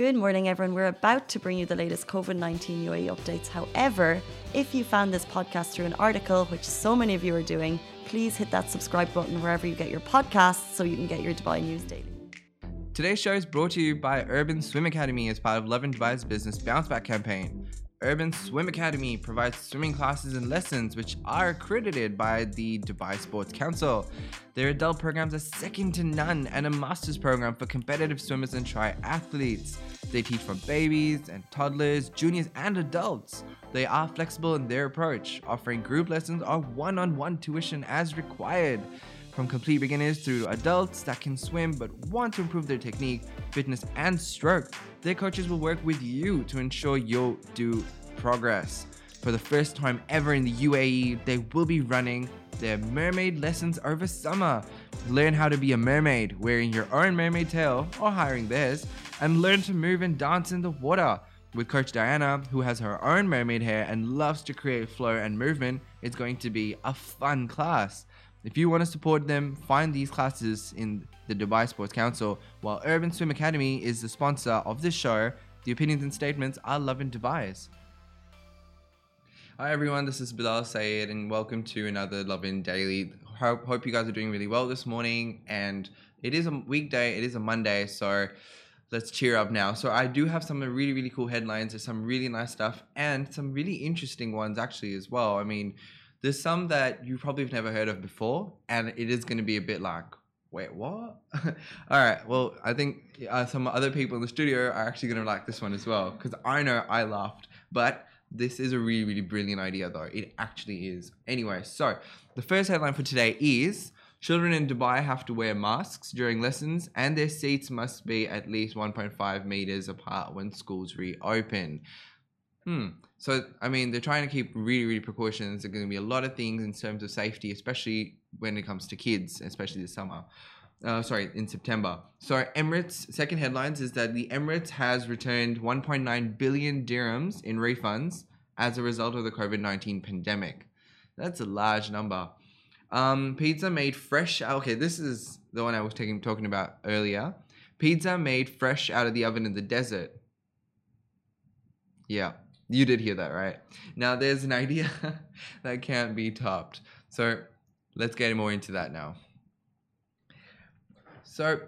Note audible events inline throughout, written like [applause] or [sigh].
Good morning, everyone. We're about to bring you the latest COVID 19 UAE updates. However, if you found this podcast through an article, which so many of you are doing, please hit that subscribe button wherever you get your podcasts so you can get your Dubai news daily. Today's show is brought to you by Urban Swim Academy as part of Lovin Dubai's business bounce back campaign. Urban Swim Academy provides swimming classes and lessons which are accredited by the Dubai Sports Council. Their adult programs are second to none and a master's program for competitive swimmers and triathletes. They teach from babies and toddlers, juniors, and adults. They are flexible in their approach, offering group lessons or one on one tuition as required. From complete beginners through adults that can swim but want to improve their technique, fitness, and stroke, their coaches will work with you to ensure you'll do progress. For the first time ever in the UAE, they will be running their mermaid lessons over summer. Learn how to be a mermaid wearing your own mermaid tail or hiring theirs, and learn to move and dance in the water. With Coach Diana, who has her own mermaid hair and loves to create flow and movement, it's going to be a fun class. If you want to support them, find these classes in the Dubai Sports Council. While Urban Swim Academy is the sponsor of this show, the opinions and statements are Lovin Dubai's. Hi everyone, this is Bilal Sayed and welcome to another Lovin Daily. Hope, hope you guys are doing really well this morning and it is a weekday, it is a Monday, so let's cheer up now. So I do have some really, really cool headlines, there's some really nice stuff and some really interesting ones actually as well. I mean, there's some that you probably have never heard of before, and it is going to be a bit like, wait, what? [laughs] All right. Well, I think uh, some other people in the studio are actually going to like this one as well because I know I laughed, but this is a really, really brilliant idea, though. It actually is. Anyway, so the first headline for today is Children in Dubai have to wear masks during lessons, and their seats must be at least 1.5 meters apart when schools reopen. Hmm. So, I mean, they're trying to keep really, really precautions. There's going to be a lot of things in terms of safety, especially when it comes to kids, especially this summer. Uh, sorry, in September. So, Emirates' second headlines is that the Emirates has returned 1.9 billion dirhams in refunds as a result of the COVID 19 pandemic. That's a large number. Um, pizza made fresh. Okay, this is the one I was taking, talking about earlier. Pizza made fresh out of the oven in the desert. Yeah, you did hear that, right? Now, there's an idea [laughs] that can't be topped. So, let's get more into that now. So,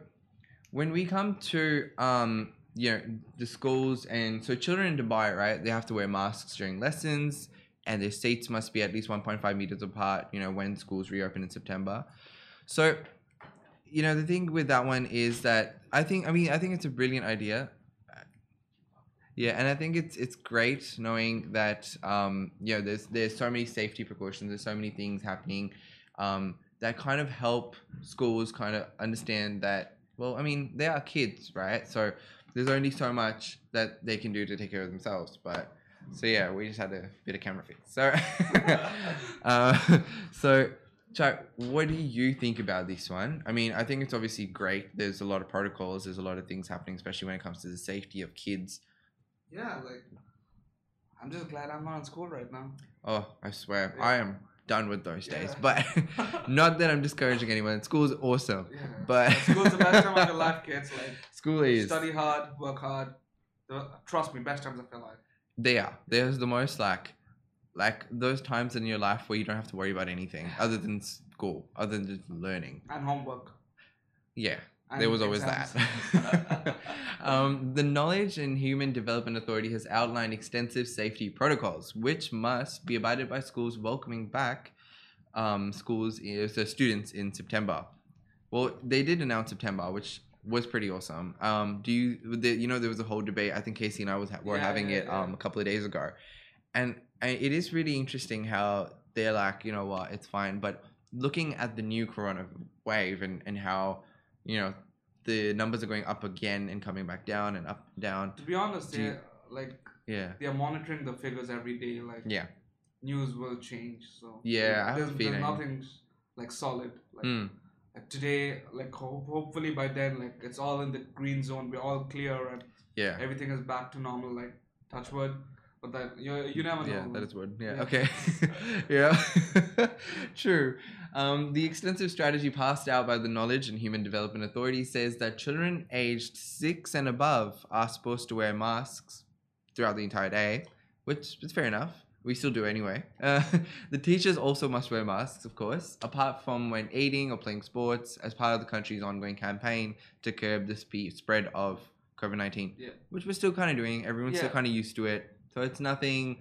when we come to um, you know the schools and so children in Dubai, right? They have to wear masks during lessons, and their seats must be at least 1.5 meters apart. You know when schools reopen in September. So, you know the thing with that one is that I think I mean I think it's a brilliant idea. Yeah, and I think it's it's great knowing that um, you know there's there's so many safety precautions. There's so many things happening um, that kind of help schools kind of understand that. Well, I mean, they are kids, right? So there's only so much that they can do to take care of themselves. But so yeah, we just had a bit of camera fix. So [laughs] uh, so Chuck, what do you think about this one? I mean, I think it's obviously great. There's a lot of protocols. There's a lot of things happening, especially when it comes to the safety of kids. Yeah, like I'm just glad I'm not in school right now. Oh, I swear, Yeah. I am done with those days. But [laughs] not that I'm discouraging anyone. School's awesome, Yeah. but School's the best time of your life, kids. [laughs] Like school is. study hard, work hard. The, trust me, best times of your life. They are. There's the most like, like those times in your life where you don't have to worry about anything other than school, other than just learning. And homework. Yeah, there was always exams. that. [laughs] um, the Knowledge and Human Development Authority has outlined extensive safety protocols, which must be abided by schools welcoming back um, schools, uh, so students in September. Well, they did announce September, which was pretty awesome. Um, do you, the, you know, there was a whole debate. I think Casey and I was were Yeah, having yeah, it yeah. um, a couple of days ago, and, and it is really interesting how they're like, you know what, it's fine, but looking at the new corona wave and, and how you know the numbers are going up again and coming back down and up and down To be honest, Do you- like yeah they're monitoring the figures every day. Like yeah news will change. So Yeah, I have there's, there's nothing like solid. Like, mm, like today, like ho- hopefully by then, like it's all in the green zone. We're all clear and yeah everything is back to normal. Like touch wood. but that you you never know. Yeah, that is wood. Yeah. Yeah. Okay. [laughs] [laughs] yeah. [laughs] True. Um, the extensive strategy passed out by the Knowledge and Human Development Authority says that children aged six and above are supposed to wear masks throughout the entire day, which is fair enough. We still do anyway. Uh, [laughs] the teachers also must wear masks, of course, apart from when eating or playing sports, as part of the country's ongoing campaign to curb the spread of COVID 19 Yeah. which we're still kind of doing. Everyone's still kind of used to it, so it's nothing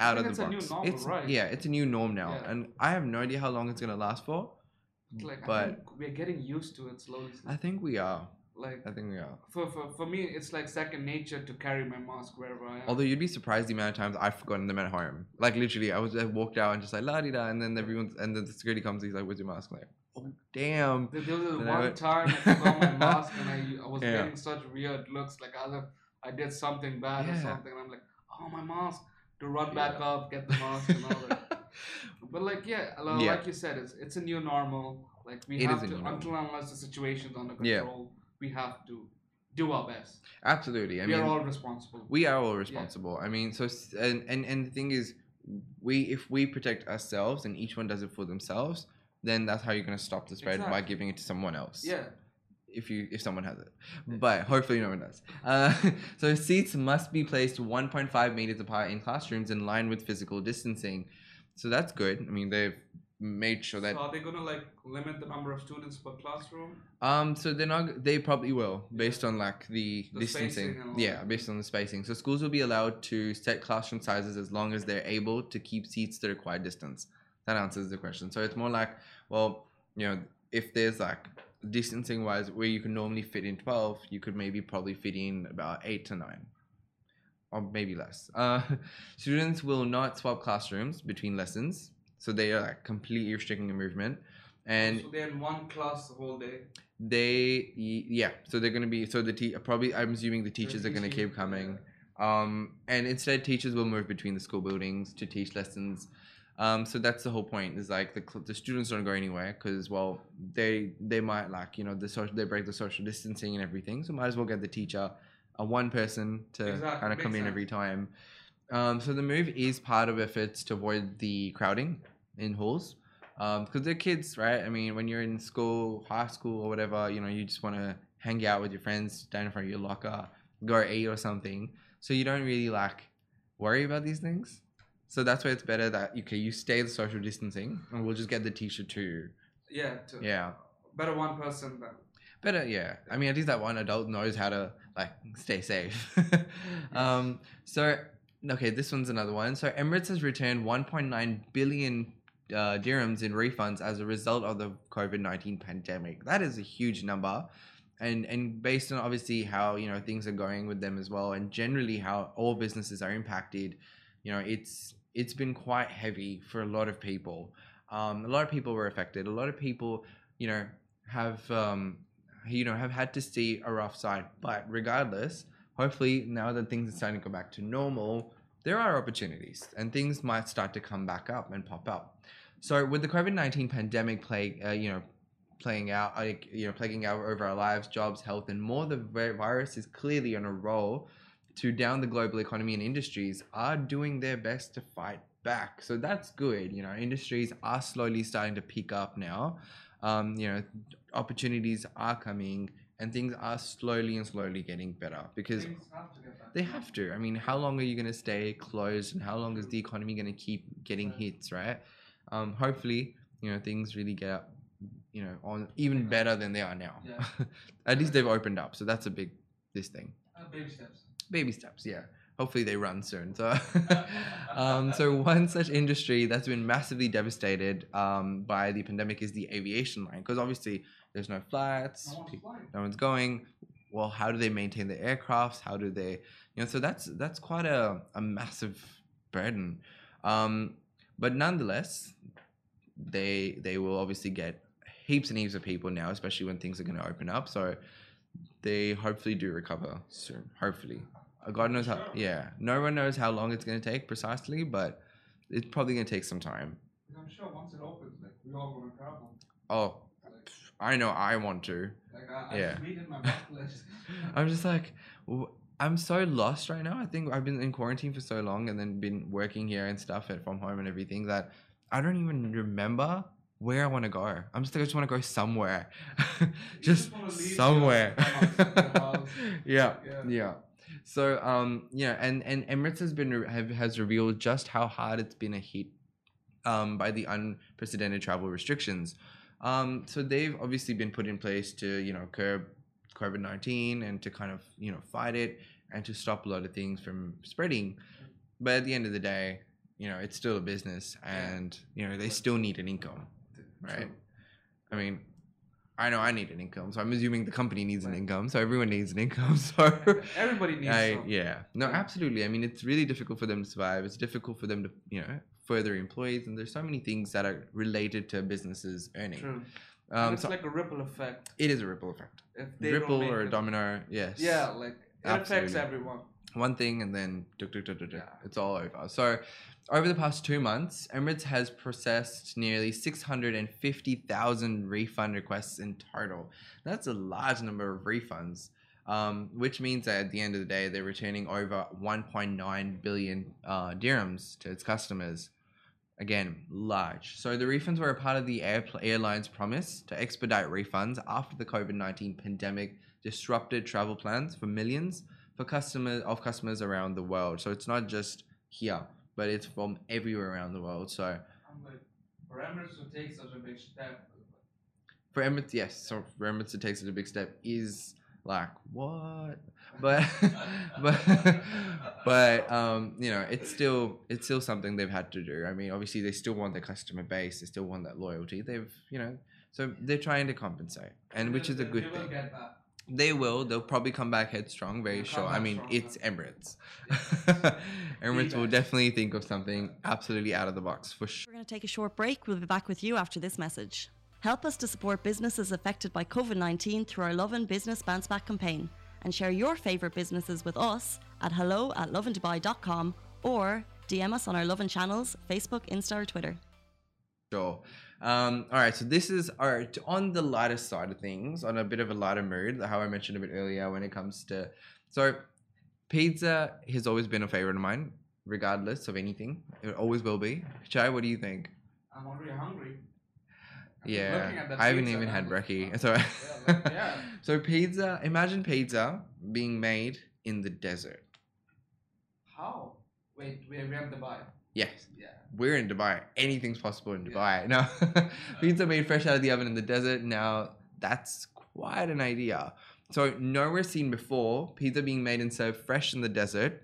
out of the it's a new box. normal, it's right? yeah, it's a new norm now, Yeah. and I have no idea how long it's gonna last for. Like I but think we're getting used to it slowly. I think we are. like I think we are. for, for for me, it's like second nature to carry my mask wherever I am. Although you'd be surprised the amount of times I've forgotten them at home. Like literally, I was I walked out and just like la di da, and then everyone's and then the security comes. He's like, "Where's your mask?" I'm like, oh damn. There, there was one went- time I [laughs] forgot my mask and I, I was Yeah. getting such weird looks like either I did something bad or something and I'm like, oh my mask to run Yeah. back up, get the mask and all that. [laughs] but like yeah, li- Yeah. like you said, it's it's a new normal. Like we It have to until unless the situation's under control, we have to do our best. Absolutely. I we mean, are all responsible. we are all responsible. I mean, so and, and and the thing is, we if we protect ourselves and each one does it for themselves, then that's how you're gonna stop the spread by giving it to someone else. yeah. If you if someone has it. But hopefully no one does. Uh, [laughs] so seats must be placed 1.5 meters apart in classrooms in line with physical distancing. So that's good. I mean they've made sure that so are they gonna like limit the number of students per classroom? um so they're not they probably will based on like the, The distancing. spacing and all yeah based on the spacing. So schools will be allowed to set classroom sizes as long as they're able to keep seats the required distance. That answers the question. So it's more like well you know if there's like distancing wise where you can normally fit in 12 you could maybe probably fit in about 8 to 9 or maybe less. Uh, [laughs] students will not swap classrooms between lessons. So they are like completely restricting the movement. And so they're in one class the whole day. they yeah. So they're gonna be so the te- probably i'm assuming the teachers are gonna keep coming. um and instead teachers will move between the school buildings to teach lessons um so that's the whole point is like the, the students don't go anywhere because well they they might like you know the social they break the social distancing and everything so might as well get the teacher a one person to Exactly, kind of come makes in sense. every time um so the move is part of efforts to avoid the crowding in halls because they're kids, right? I mean, when you're in school, high school, or whatever, you know, you just want to hang out with your friends down in front of your locker, go eat or something. So you don't really like worry about these things. So that's why it's better that okay, you stay the social distancing, and we'll just get the teacher to Yeah. To, yeah, Better one person than better yeah. I mean, at least that one adult knows how to like stay safe. [laughs] um, so okay, this one's another one. So Emirates has returned 1.9 billion uh, dirhams in refunds as a result of the COVID 19 pandemic. That is a huge number. And, and based on obviously how you know things are going with them as well, and generally how all businesses are impacted, you know it's it's been quite heavy for a lot of people. Um, a lot of people were affected. A lot of people, you know, have um, you know have had to see a rough side. But regardless, hopefully now that things are starting to go back to normal, there are opportunities and things might start to come back up and pop up. So with the COVID nineteen pandemic play, uh, you know, playing out, like you know, plaguing out over our lives, jobs, health, and more, the virus is clearly on a roll to down the global economy and industries are doing their best to fight back. So that's good. You know, industries are slowly starting to pick up now. Um, you know, opportunities are coming and things are slowly and slowly getting better because have they have to. I mean, how long are you going to stay closed and how long is the economy going to keep getting hits, right? Um, hopefully, you know, things really get up, you know, on even better than they are now. Yeah. [laughs] At least they've opened up. So that's a big, this thing Uh, baby steps. Baby steps yeah. Hopefully they run soon. So [laughs] um, so one such industry that's been massively devastated um, by the pandemic is the aviation line because obviously there's no flights No one's no one's going. Well how do they maintain the aircrafts? How do they you know so that's that's quite a, a massive burden. Um, but nonetheless they they will obviously get heaps and heaps of people now especially when things are going to open up. So they hopefully do recover soon hopefully Uh, god knows how yeah no one knows how long it's going to take precisely but it's probably going to take some time I'm sure once it opens, like we all gonna travel. oh Like, i know i want to like I, I Yeah. just my [laughs] i'm just like I'm so lost right now. I think I've been in quarantine for so long and then been working here and stuff and from home and everything that I don't even remember where I want to go. I'm just like I just want to go somewhere, [laughs] just, just somewhere. house, your [laughs] house. yeah, Yeah. yeah. So um, yeah, and and Emirates has been have, has revealed just how hard it's been a hit um by the unprecedented travel restrictions. Um, so they've obviously been put in place to you know curb COVID nineteen and to kind of you know fight it and to stop a lot of things from spreading. But at the end of the day, you know it's still a business, and you know they still need an income, right? I mean, I know I need an income, so I'm assuming the company needs an income, so everyone needs an income. [laughs] So Everybody needs I, yeah, no, absolutely. I mean, it's really difficult for them to survive. It's difficult for them to, you know, further employees, and there's so many things that are related to businesses earning. True. Um, it's so like a ripple effect. it is a ripple effect. If they Ripple or a domino, yes. Yeah, like it affects everyone. One thing, and then duk, duk, duk, duk, Yeah. it's all over. So, over the past two months, Emirates has processed nearly 650,000 refund requests in total. That's a large number of refunds, um, which means that at the end of the day, they're returning over 1.9 billion uh, dirhams to its customers. Again, large. So the refunds were a part of the air, airline's promise to expedite refunds after the COVID 19 pandemic disrupted travel plans for millions for customers of customers around the world. So it's not just here, but it's from everywhere around the world. So like, for Emirates to take such a big step, for Emirates, yes. So for Emirates to take such a big step is like what? [laughs] But [laughs] but but um, you know, it's still it's still something they've had to do. I mean, obviously they still want their customer base, they still want that loyalty. They've you know, so they're trying to compensate, and which is a good thing. That. They will. They'll probably come back headstrong, very sure. I mean, stronger. it's Emirates. [laughs] Emirates will definitely think of something absolutely out of the box for sure. We're going to take a short break. We'll be back with you after this message. Help us to support businesses affected by COVID 19 through our Lovin Business Bounce Back campaign and share your favourite businesses with us at hello at lovindubai.com or DM us on our Lovin channels Facebook, Insta, or Twitter. Sure. Um, all right, so this is right on the lighter side of things, on a bit of a lighter mood, how I mentioned a bit earlier when it comes to so pizza has always been a favorite of mine, regardless of anything. It always will be. Chai, what do you think? I'm already hungry. I'm Yeah, I haven't even had [laughs] brekkie. So, Yeah, like, yeah. [laughs] so pizza. Imagine pizza being made in the desert. How? Wait, we we have to buy. Yes, Yeah. we're in Dubai. Anything's possible in Yeah. Dubai. [laughs] [laughs] No, pizza made fresh out of the oven in the desert. Now that's quite an idea. So nowhere seen before pizza being made and served fresh in the desert.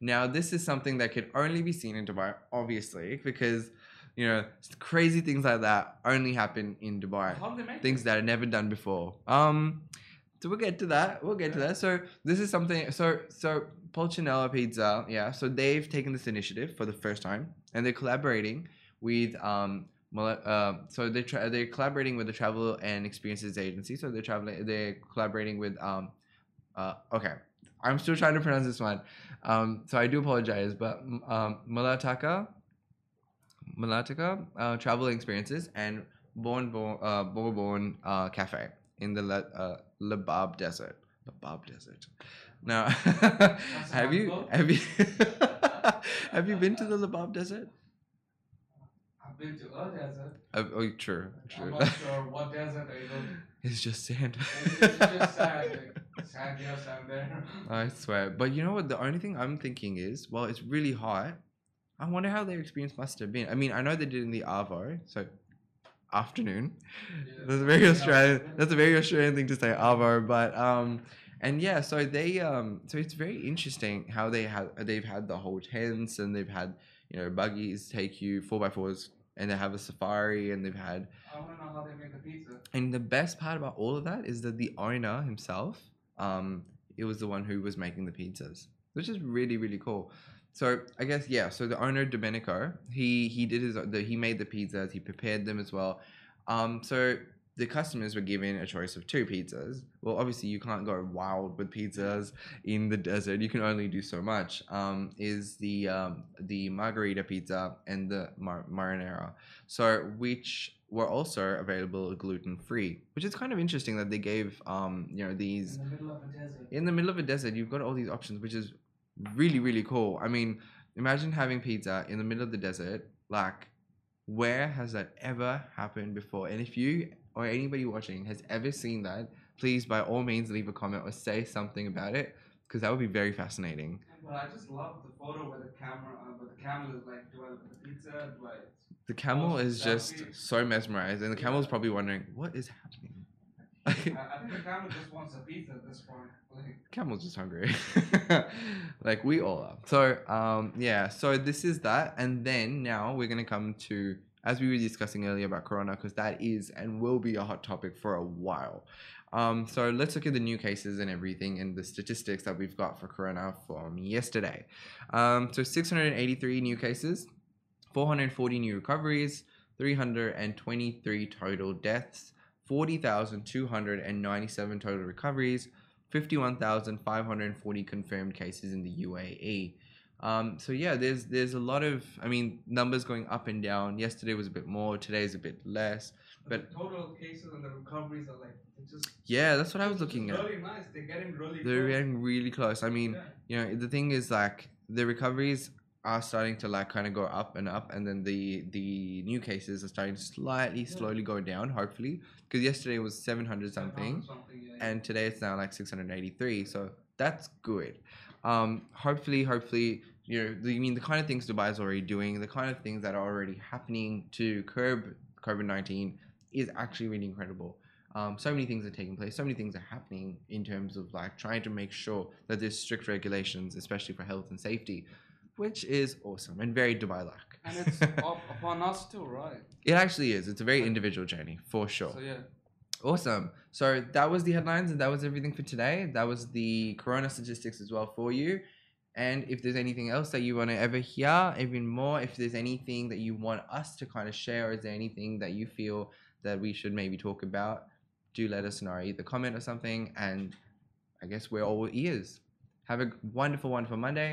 Now this is something that could only be seen in Dubai, obviously, because you know crazy things like that only happen in Dubai How do they make things that are never done before. Um, so we'll get to that. We'll get to that. So this is something. So so Pulcinella Pizza, yeah. So they've taken this initiative for the first time, and they're collaborating with um. Uh, so they're tra- they're collaborating with the Travel and Experiences Agency. So they're traveling. They're collaborating with um. Uh, okay, I'm still trying to pronounce this one. Um, so I do apologize, but um, Malataka, Malataka uh, Travel Experiences and Born Born uh, Bourbon uh, Cafe in the uh, Lahbab Desert. Lahbab Desert. Now, [laughs] have you have you [laughs] have you been to the Lahbab Desert? I've been to a desert. Uh, oh, true, I'm true. not [laughs] sure what desert I go. it's just sand. It's just sand, like, sand here, sand there. I swear. But you know what? The only thing I'm thinking is, well, it's really hot. I wonder how their experience must have been. I mean, I know they did in the Arvo, so afternoon. Yeah. That's a very. Australian. That's a very Australian thing to say, Arvo. But um, and yeah, so they um, so it's very interesting how they have they've had the whole tents and they've had you know buggies take you four by fours and they have a safari and they've had I want to know how they make the pizza. and the best part about all of that is that the owner himself, um, it was the one who was making the pizzas, which is really really cool. So I guess yeah. So the owner Domenico, he he did his the, he made the pizzas, he prepared them as well. Um, so the customers were given a choice of two pizzas. Well, obviously you can't go wild with pizzas in the desert. You can only do so much. Um, is the um, the margarita pizza and the mar- marinara. So which were also available gluten free, which is kind of interesting that they gave um, you know these In the middle of a desert. in the middle of a desert. You've got all these options, which is really really cool. I mean, imagine having pizza in the middle of the desert. Like, where has that ever happened before? And if you or anybody watching has ever seen that, please by all means leave a comment or say something about it because that would be very fascinating. But I just love the photo where the camera, uh, where the camel is like, do I look at the pizza? Do I? The camel is just so mesmerized, and the camel is probably wondering what is happening. [laughs] I, I think the camel just wants a pizza at this point. Like, Camel's just hungry, [laughs] like we all are. So, um, yeah. So this is that, and then now we're gonna come to as we were discussing earlier about Corona, because that is and will be a hot topic for a while. Um, so let's look at the new cases and everything and the statistics that we've got for Corona from yesterday. Um, so 683 new cases, 440 new recoveries, 323 total deaths, 40,297 total recoveries, 51,540 confirmed cases in the UAE. Um, so yeah, there's there's a lot of I mean numbers going up and down. Yesterday was a bit more, today's a bit less. But- the total cases and the recoveries are like, just. Yeah, that's what I was looking at. Really nice. They're getting really. They're close. getting really close. I mean, Yeah. you know, the thing is like the recoveries are starting to like kind of go up and up, and then the the new cases are starting to slightly, slowly go down. Hopefully, because yesterday was seven hundred something. something yeah, and today it's now like 683 so that's good um hopefully hopefully you know the, i mean the kind of things dubai is already doing the kind of things that are already happening to curb covid-19 is actually really incredible um, so many things are taking place so many things are happening in terms of like trying to make sure that there's strict regulations especially for health and safety which is awesome and very dubai like And it's [laughs] up upon us too, right? it actually is it's a very individual journey for sure So yeah. Awesome. So that was the headlines and that was everything for today. That was the corona statistics as well for you. And if there's anything else that you want to ever hear, even more, if there's anything that you want us to kind of share, or is there anything that you feel that we should maybe talk about, do let us know. Either comment or something. And I guess we're all ears. Have a wonderful, wonderful Monday.